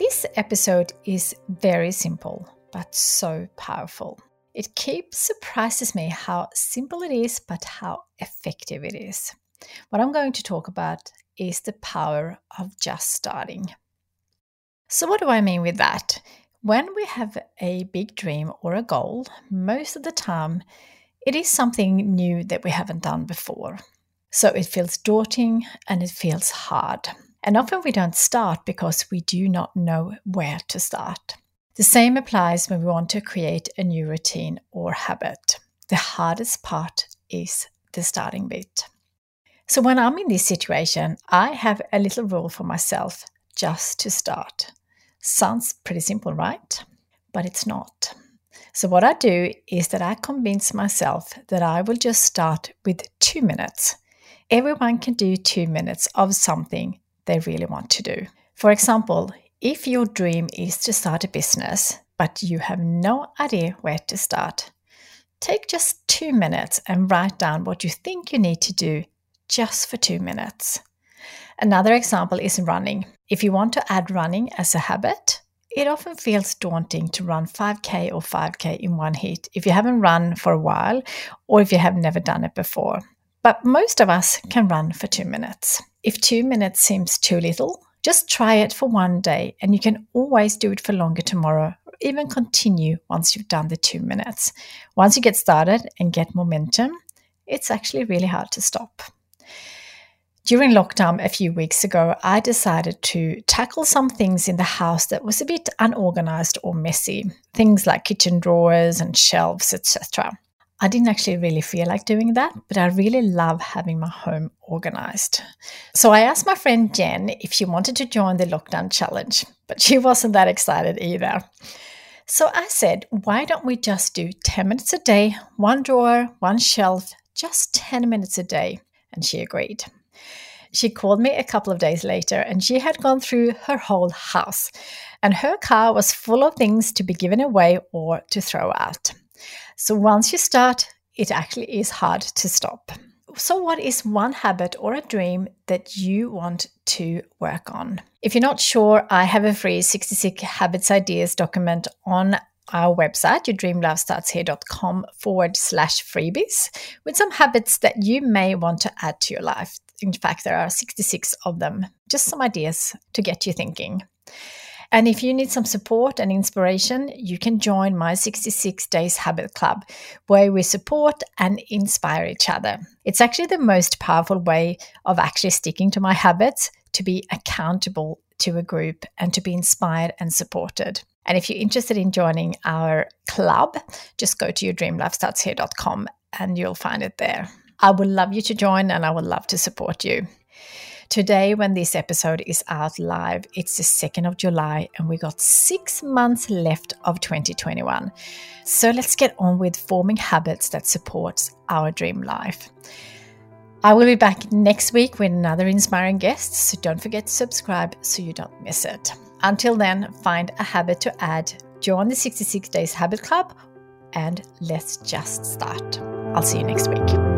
This episode is very simple, but so powerful. It keeps surprises me how simple it is, but how effective it is. What I'm going to talk about is the power of just starting. So, what do I mean with that? When we have a big dream or a goal, most of the time it is something new that we haven't done before. So it feels daunting and it feels hard. And often we don't start because we do not know where to start. The same applies when we want to create a new routine or habit. The hardest part is the starting bit. So when I'm in this situation, I have a little rule for myself just to start. Sounds pretty simple, right? But it's not. So, what I do is that I convince myself that I will just start with two minutes everyone can do two minutes of something they really want to do. For example, if your dream is to start a business, but you have no idea where to start, take just two minutes and write down what you think you need to do just for two minutes. Another example is running. If you want to add running as a habit, it often feels daunting to run 5k or 5k in one hit if you haven't run for a while or if you have never done it before. But most of us can run for two minutes. If two minutes seems too little, just try it for one day and you can always do it for longer tomorrow or even continue once you've done the two minutes. Once you get started and get momentum, it's actually really hard to stop. During lockdown a few weeks ago, I decided to tackle some things in the house that was a bit unorganized or messy, things like kitchen drawers and shelves, etc. I didn't actually really feel like doing that, but I really love having my home organized. So I asked my friend Jen if she wanted to join the lockdown challenge, but she wasn't that excited either. So I said, why don't we just do 10 minutes a day, one drawer, one shelf, just 10 minutes a day? And she agreed. She called me a couple of days later and she had gone through her whole house, and her car was full of things to be given away or to throw out. So once you start, it actually is hard to stop. So, what is one habit or a dream that you want to work on? If you're not sure, I have a free 66 habits ideas document on our website, yourdreamlifestartshere.com forward slash freebies, with some habits that you may want to add to your life. In fact, there are 66 of them, just some ideas to get you thinking. And if you need some support and inspiration, you can join my 66 Days Habit Club, where we support and inspire each other. It's actually the most powerful way of actually sticking to my habits to be accountable to a group and to be inspired and supported. And if you're interested in joining our club, just go to yourdreamlifestartshere.com and you'll find it there. I would love you to join and I would love to support you. Today, when this episode is out live, it's the 2nd of July, and we got six months left of 2021. So let's get on with forming habits that supports our dream life. I will be back next week with another inspiring guest, so don't forget to subscribe so you don't miss it. Until then, find a habit to add, join the 66 Days Habit Club, and let's just start. I'll see you next week.